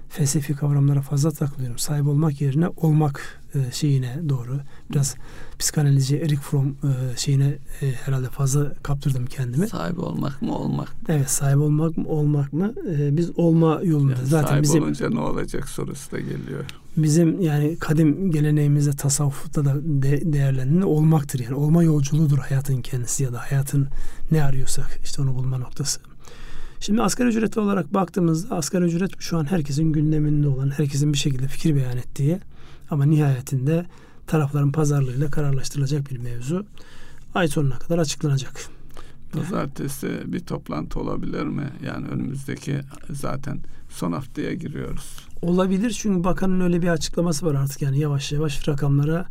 felsefi kavramlara fazla takılıyorum. Sahip olmak yerine olmak e, şeyine doğru. Biraz psikanalizci Erik Fromm e, şeyine e, herhalde fazla kaptırdım kendimi. Sahip olmak mı olmak mı? Evet sahip olmak mı olmak mı? E, biz olma yolunda. Yani Zaten sahip bizim olunca ne olacak sorusu da geliyor. Bizim yani kadim geleneğimizde tasavvufta da de, değerlenen olmaktır. Yani olma yolculuğudur hayatın kendisi ya da hayatın ne arıyorsak işte onu bulma noktası. Şimdi asgari ücret olarak baktığımızda asgari ücret şu an herkesin gündeminde olan, herkesin bir şekilde fikir beyan ettiği ama nihayetinde tarafların pazarlığıyla kararlaştırılacak bir mevzu. Ay sonuna kadar açıklanacak. Pazartesi bir toplantı olabilir mi? Yani önümüzdeki zaten son haftaya giriyoruz. Olabilir çünkü bakanın öyle bir açıklaması var artık yani yavaş yavaş rakamlara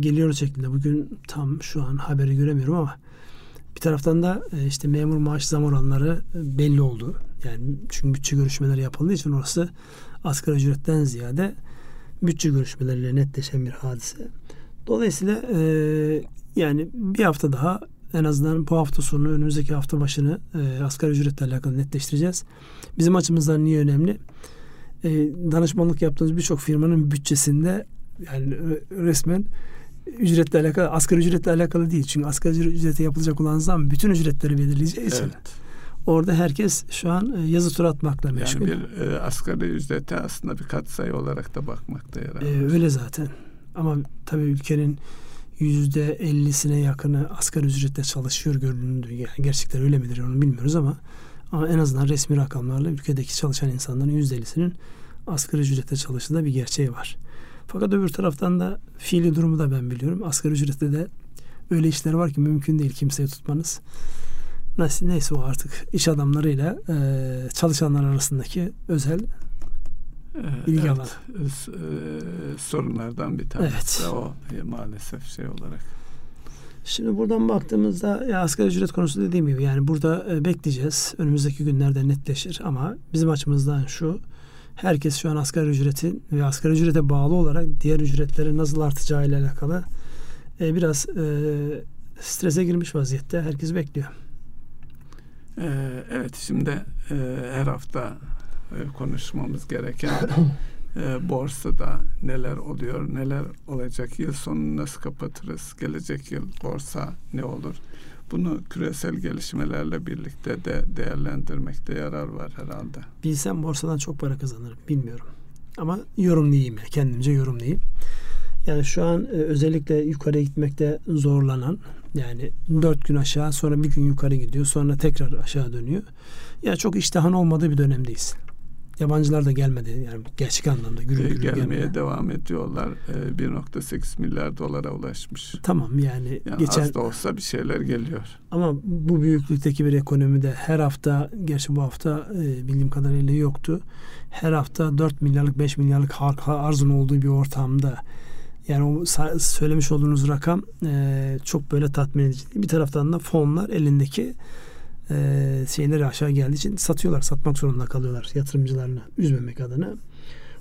geliyor şeklinde. Bugün tam şu an haberi göremiyorum ama bir taraftan da e, işte memur maaş zam oranları e, belli oldu. Yani çünkü bütçe görüşmeleri yapıldığı için orası asgari ücretten ziyade bütçe görüşmeleriyle netleşen bir hadise. Dolayısıyla e, yani bir hafta daha en azından bu hafta sonu önümüzdeki hafta başını e, asgari ücretle alakalı netleştireceğiz. Bizim açımızdan niye önemli? E, danışmanlık yaptığımız birçok firmanın bütçesinde yani resmen ücretle alakalı, asgari ücretle alakalı değil. Çünkü asgari ücrete yapılacak olan zam bütün ücretleri belirleyeceği için. Evet. Orada herkes şu an e, yazı tur atmakla meşgul. Yani bir e, asgari ücrete aslında bir katsayı olarak da bakmakta yarar. E, öyle zaten. Ama tabii ülkenin yüzde ellisine yakını asgari ücretle çalışıyor göründüğü. Yani gerçekten öyle midir onu bilmiyoruz ama ama en azından resmi rakamlarla ülkedeki çalışan insanların yüzde ellisinin asgari ücretle çalıştığı bir gerçeği var. Fakat öbür taraftan da fiili durumu da ben biliyorum. Asgari ücrette de öyle işler var ki mümkün değil kimseyi tutmanız. Neyse, neyse o artık iş adamlarıyla e, çalışanlar arasındaki özel bilgi evet, alanı. E, sorunlardan bir tanesi evet. o e, maalesef şey olarak. Şimdi buradan baktığımızda ya asgari ücret konusu dediğim gibi yani burada e, bekleyeceğiz. Önümüzdeki günlerde netleşir ama bizim açımızdan şu herkes şu an asgari ücretin ve asgari ücrete bağlı olarak diğer ücretlerin nasıl artacağı ile alakalı e, biraz e, strese girmiş vaziyette. Herkes bekliyor. Ee, evet şimdi e, her hafta e, konuşmamız gereken e, borsada neler oluyor, neler olacak, yıl sonunu nasıl kapatırız, gelecek yıl borsa ne olur? bunu küresel gelişmelerle birlikte de değerlendirmekte yarar var herhalde. Bilsem borsadan çok para kazanırım. Bilmiyorum. Ama yorumlayayım ya. Kendimce yorumlayayım. Yani şu an e, özellikle yukarı gitmekte zorlanan yani dört gün aşağı sonra bir gün yukarı gidiyor sonra tekrar aşağı dönüyor. Ya çok iştahın olmadığı bir dönemdeyiz. Yabancılar da gelmedi yani gerçek anlamda gürül E, gürül gelmeye gelmedi. devam ediyorlar. E, 1.8 milyar dolara ulaşmış. Tamam yani, Yani geçen az da olsa bir şeyler geliyor. ama bu büyüklükteki bir ekonomide her hafta gerçi bu hafta e, bildiğim kadarıyla yoktu. Her hafta 4 milyarlık 5 milyarlık har- arzın olduğu bir ortamda yani o söylemiş olduğunuz rakam e, çok böyle tatmin edici. Bir taraftan da fonlar elindeki e, şeyleri aşağı geldiği için satıyorlar. Satmak zorunda kalıyorlar yatırımcılarını üzmemek adına.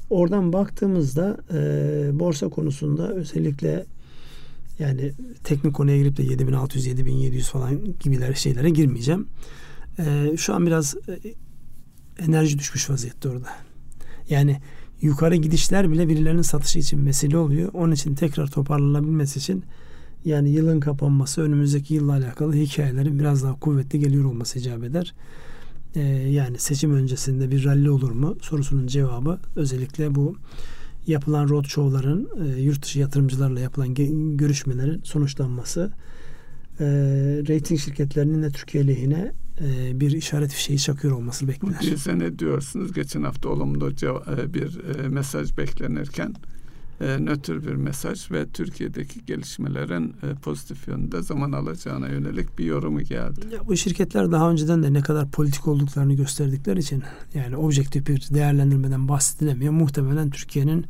Oradan baktığımızda e, borsa konusunda özellikle yani teknik konuya girip de 7600 7700 falan gibiler şeylere girmeyeceğim. E, şu an biraz e, enerji düşmüş vaziyette orada. Yani yukarı gidişler bile birilerinin satışı için vesile oluyor. Onun için tekrar toparlanabilmesi için yani yılın kapanması önümüzdeki yılla alakalı hikayelerin biraz daha kuvvetli geliyor olması icap eder. Ee, yani seçim öncesinde bir rally olur mu sorusunun cevabı özellikle bu yapılan roadshow'ların e, yurt dışı yatırımcılarla yapılan ge- görüşmelerin sonuçlanması e, rating şirketlerinin de Türkiye lehine e, bir işaret fişeği çakıyor olması Bu beklenir. değilse ne diyorsunuz? Geçen hafta olumlu ceva- e, bir e, mesaj beklenirken e, nötr bir mesaj ve Türkiye'deki gelişmelerin e, pozitif yönde zaman alacağına yönelik bir yorumu geldi. Ya bu şirketler daha önceden de ne kadar politik olduklarını gösterdikleri için yani objektif bir değerlendirmeden bahsedilemiyor. Muhtemelen Türkiye'nin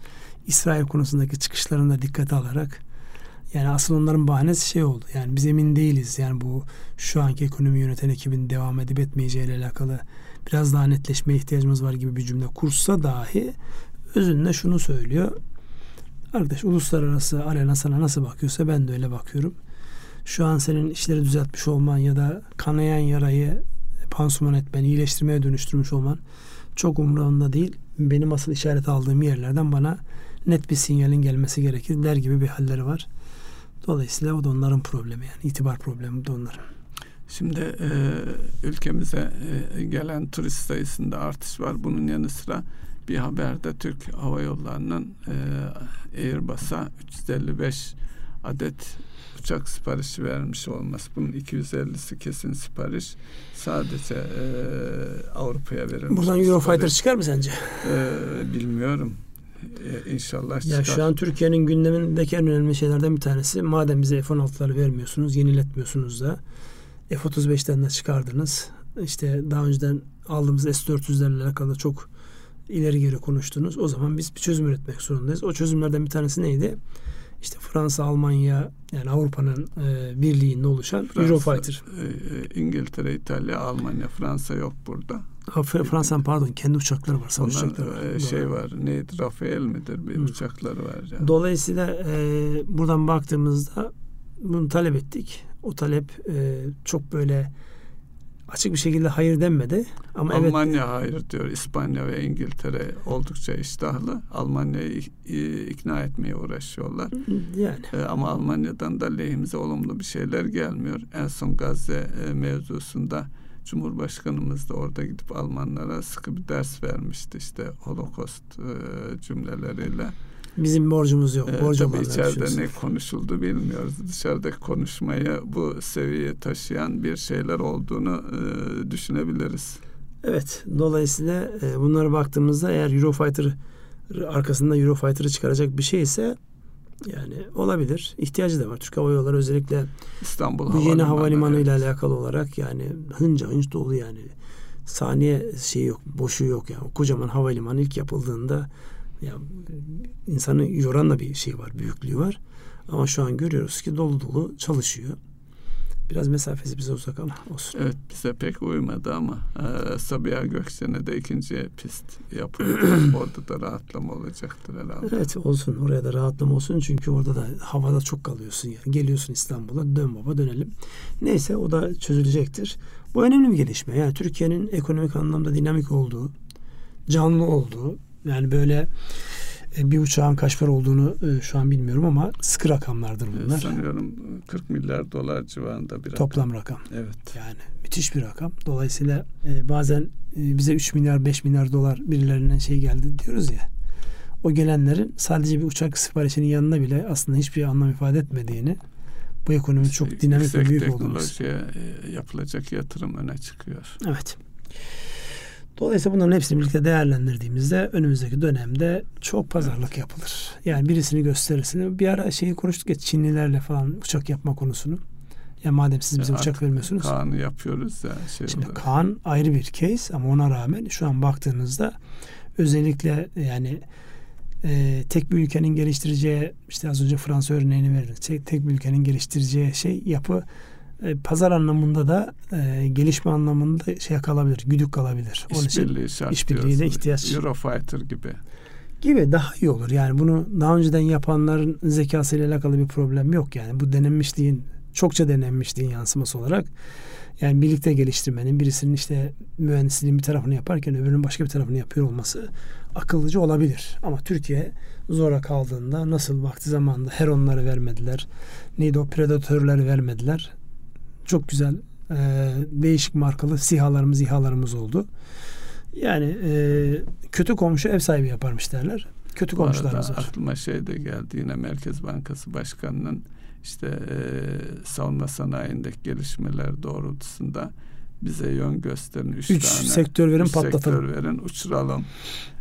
İsrail konusundaki çıkışlarını da dikkate alarak yani asıl onların bahanesi şey oldu. Yani biz emin değiliz. Yani bu şu anki ekonomi yöneten ekibin devam edip etmeyeceğiyle alakalı biraz daha netleşmeye ihtiyacımız var gibi bir cümle kursa dahi özünde şunu söylüyor. Arkadaş uluslararası arena sana nasıl bakıyorsa ben de öyle bakıyorum. Şu an senin işleri düzeltmiş olman ya da kanayan yarayı pansuman etmen, iyileştirmeye dönüştürmüş olman çok umurumda değil. Benim asıl işaret aldığım yerlerden bana net bir sinyalin gelmesi gerekir der gibi bir halleri var. Dolayısıyla o da onların problemi yani itibar problemi de onların. Şimdi e, ülkemize e, gelen turist sayısında artış var. Bunun yanı sıra bir haberde Türk Hava Yolları'nın e, Airbus'a 355 adet uçak siparişi vermiş olması. Bunun 250'si kesin sipariş. Sadece e, Avrupa'ya verilmiş. Buradan Eurofighter çıkar mı sence? E, bilmiyorum. E, inşallah çıkar. Ya şu an Türkiye'nin gündemindeki en önemli şeylerden bir tanesi madem bize F-16'ları vermiyorsunuz, yeniletmiyorsunuz da F-35'ten de çıkardınız. İşte daha önceden aldığımız S-400'lerle alakalı çok ileri geri konuştunuz. O zaman biz bir çözüm üretmek zorundayız. O çözümlerden bir tanesi neydi? İşte Fransa, Almanya yani Avrupa'nın e, birliğinde oluşan Fransa, Eurofighter. e, e, İngiltere, İtalya, Almanya, Fransa yok burada. Ha, Fr- Fransa'nın pardon kendi uçakları var. Onlar uçakları var. e, Doğru. şey var. Neydi? Rafael midir? Bir Hı. uçakları var. Yani. Dolayısıyla e, buradan baktığımızda bunu talep ettik. O talep e, çok böyle açık bir şekilde hayır denmedi. Ama evet Almanya hayır diyor. İspanya ve İngiltere oldukça iştahlı. Almanya'yı ikna etmeye uğraşıyorlar. yani E, ama Almanya'dan da lehimize olumlu bir şeyler gelmiyor. En son Gazze e, mevzusunda Cumhurbaşkanımız da orada gidip Almanlara sıkı bir ders vermişti işte Holocaust e, cümleleriyle. Bizim borcumuz yok. Ee, Borcu tabii içeride ne konuşuldu bilmiyoruz. Dışarıdaki konuşmayı bu seviyeye taşıyan bir şeyler olduğunu e, düşünebiliriz. Evet. Dolayısıyla e, bunlara baktığımızda eğer Eurofighter arkasında Eurofighter'ı çıkaracak bir şey ise yani olabilir. İhtiyacı da var. Türk Hava Yolları özellikle İstanbul Bu yeni Havalimanı, ile evet. alakalı olarak yani hınca hınç dolu yani. Saniye şey yok, boşu yok yani. Kocaman havalimanı ilk yapıldığında ya insanı yoran da bir şey var, büyüklüğü var. Ama şu an görüyoruz ki dolu dolu çalışıyor. Biraz mesafesi bize uzak ama olsun. Evet bize pek uymadı ama e, Sabiha Gökçen'e de ikinci pist yapıldı. Orada da rahatlama olacaktır herhalde. Evet olsun. Oraya da rahatlama olsun. Çünkü orada da havada çok kalıyorsun yani. Geliyorsun İstanbul'a dön baba dönelim. Neyse o da çözülecektir. Bu önemli bir gelişme. Yani Türkiye'nin ekonomik anlamda dinamik olduğu, canlı olduğu, yani böyle E, bir uçağın kaç para olduğunu e, şu an bilmiyorum ama sıkı rakamlardır bunlar. Sanıyorum 40 milyar dolar civarında bir Toplam rakam. Evet. Yani müthiş bir rakam. Dolayısıyla e, bazen bize 3 milyar 5 milyar dolar birilerinden şey geldi diyoruz ya. O gelenlerin sadece bir uçak siparişinin yanına bile aslında hiçbir anlam ifade etmediğini bu ekonomi çok dinamik ve büyük olduğunu. teknolojiye yapılacak yatırım öne çıkıyor. Evet. Dolayısıyla bunların hepsini birlikte değerlendirdiğimizde önümüzdeki dönemde çok pazarlık evet. yapılır. Yani birisini gösterirsin. Bir ara şeyi konuştuk ya Çinlilerle falan uçak yapma konusunu. Ya madem siz bize ya uçak vermiyorsunuz. Kaan'ı yapıyoruz ya. Şey Şimdi olarak. Kaan ayrı bir case ama ona rağmen şu an baktığınızda özellikle yani e, tek bir ülkenin geliştireceği işte az önce Fransa örneğini verdim. Tek, tek bir ülkenin geliştireceği şey yapı e, pazar anlamında da e, gelişme anlamında şey kalabilir, güdük kalabilir. Onun işbirliği şart işbirliğine ihtiyaç. Eurofighter gibi. Gibi daha iyi olur. Yani bunu daha önceden yapanların zekasıyla alakalı bir problem yok yani. Bu denenmişliğin çokça denenmişliğin yansıması olarak yani birlikte geliştirmenin birisinin işte mühendisliğin bir tarafını yaparken öbürünün başka bir tarafını yapıyor olması akıllıcı olabilir. Ama Türkiye zora kaldığında nasıl vakti zamanında Heronları vermediler. Neydi o predatörleri vermediler çok güzel e, değişik markalı sihalarımız İHA'larımız oldu. Yani e, kötü komşu ev sahibi yaparmış derler. Kötü Bu komşularımız var. Aklıma şey de geldi yine Merkez Bankası Başkanı'nın işte e, savunma sanayindeki gelişmeler doğrultusunda bize yön gösterin. Üç, üç tane, sektör verin üç patlatalım. Sektör verin uçuralım.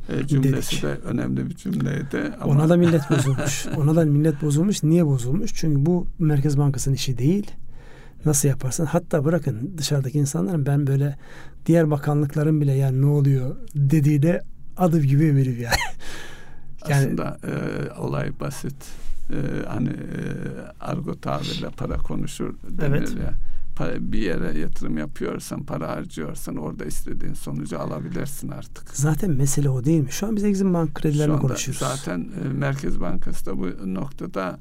E, cümlesi Dedik. de önemli bir cümleydi. Ama... Ona da millet bozulmuş. Ona da millet bozulmuş. Niye bozulmuş? Çünkü bu Merkez Bankası'nın işi değil. Nasıl yaparsın? Hatta bırakın dışarıdaki insanların ben böyle diğer bakanlıkların bile yani ne oluyor dediği de adı gibi eminim yani. yani Aslında e, olay basit. E, hani e, argo tabirle para konuşur denir evet. ya. Para, bir yere yatırım yapıyorsan, para harcıyorsan orada istediğin sonucu alabilirsin artık. Zaten mesele o değil mi? Şu an biz Exim Bank kredilerini konuşuyoruz. Zaten e, Merkez Bankası da bu noktada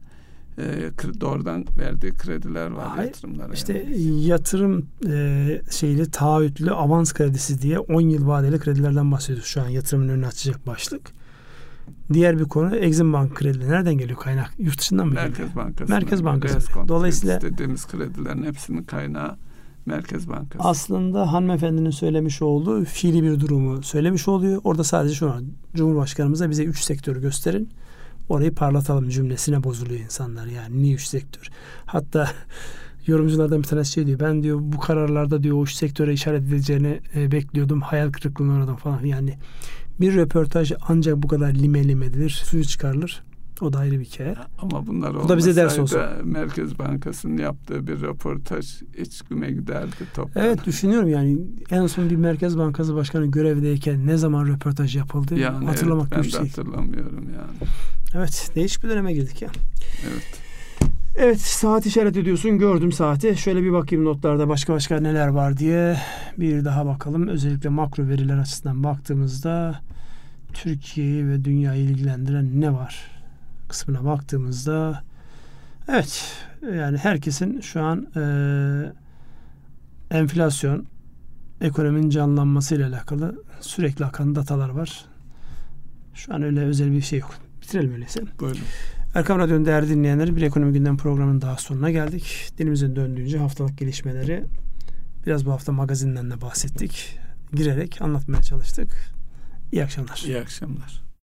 e, doğrudan verdiği krediler var Hayır, yatırımlara. İşte yani. yatırım e, şeyli taahhütlü avans kredisi diye 10 yıl vadeli kredilerden bahsediyoruz şu an yatırımın önünü açacak başlık. Diğer bir konu Exim Bank kredi. Nereden geliyor kaynak? Yurt dışından mı Merkez geliyor? Bankası. Merkez Bankası. Dolayısıyla dediğimiz kredilerin hepsinin kaynağı Merkez Bankası. Aslında hanımefendinin söylemiş olduğu fiili bir durumu söylemiş oluyor. Orada sadece şu an Cumhurbaşkanımıza bize üç sektörü gösterin orayı parlatalım cümlesine bozuluyor insanlar yani. Niye üç sektör. Hatta yorumculardan bir tanesi şey diyor. Ben diyor bu kararlarda diyor o üç sektöre işaret edileceğini e, bekliyordum. Hayal kırıklığına oradan falan. Yani bir röportaj ancak bu kadar lime lime edilir suyu çıkarılır o da ayrı bir hikaye. Ama bunlar Bu da bize ders olsun. Merkez Bankası'nın yaptığı bir röportaj hiç güme giderdi toplam. Evet düşünüyorum yani en son bir Merkez Bankası Başkanı görevdeyken ne zaman röportaj yapıldı yani hatırlamak evet, ben de hatırlamıyorum yani. Evet değişik bir döneme girdik ya. Evet. Evet saat işaret ediyorsun gördüm saati. Şöyle bir bakayım notlarda başka başka neler var diye bir daha bakalım. Özellikle makro veriler açısından baktığımızda Türkiye'yi ve dünyayı ilgilendiren ne var? Kısmına baktığımızda evet yani herkesin şu an e, enflasyon ekonominin canlanması ile alakalı sürekli akan datalar var. Şu an öyle özel bir şey yok. Bitirelim öyleyse. Buyurun. Erkam Radyo'nun değerli dinleyenleri bir ekonomi gündem programının daha sonuna geldik. Dilimizin döndüğünce haftalık gelişmeleri biraz bu hafta magazinden de bahsettik. Girerek anlatmaya çalıştık. İyi akşamlar. İyi akşamlar.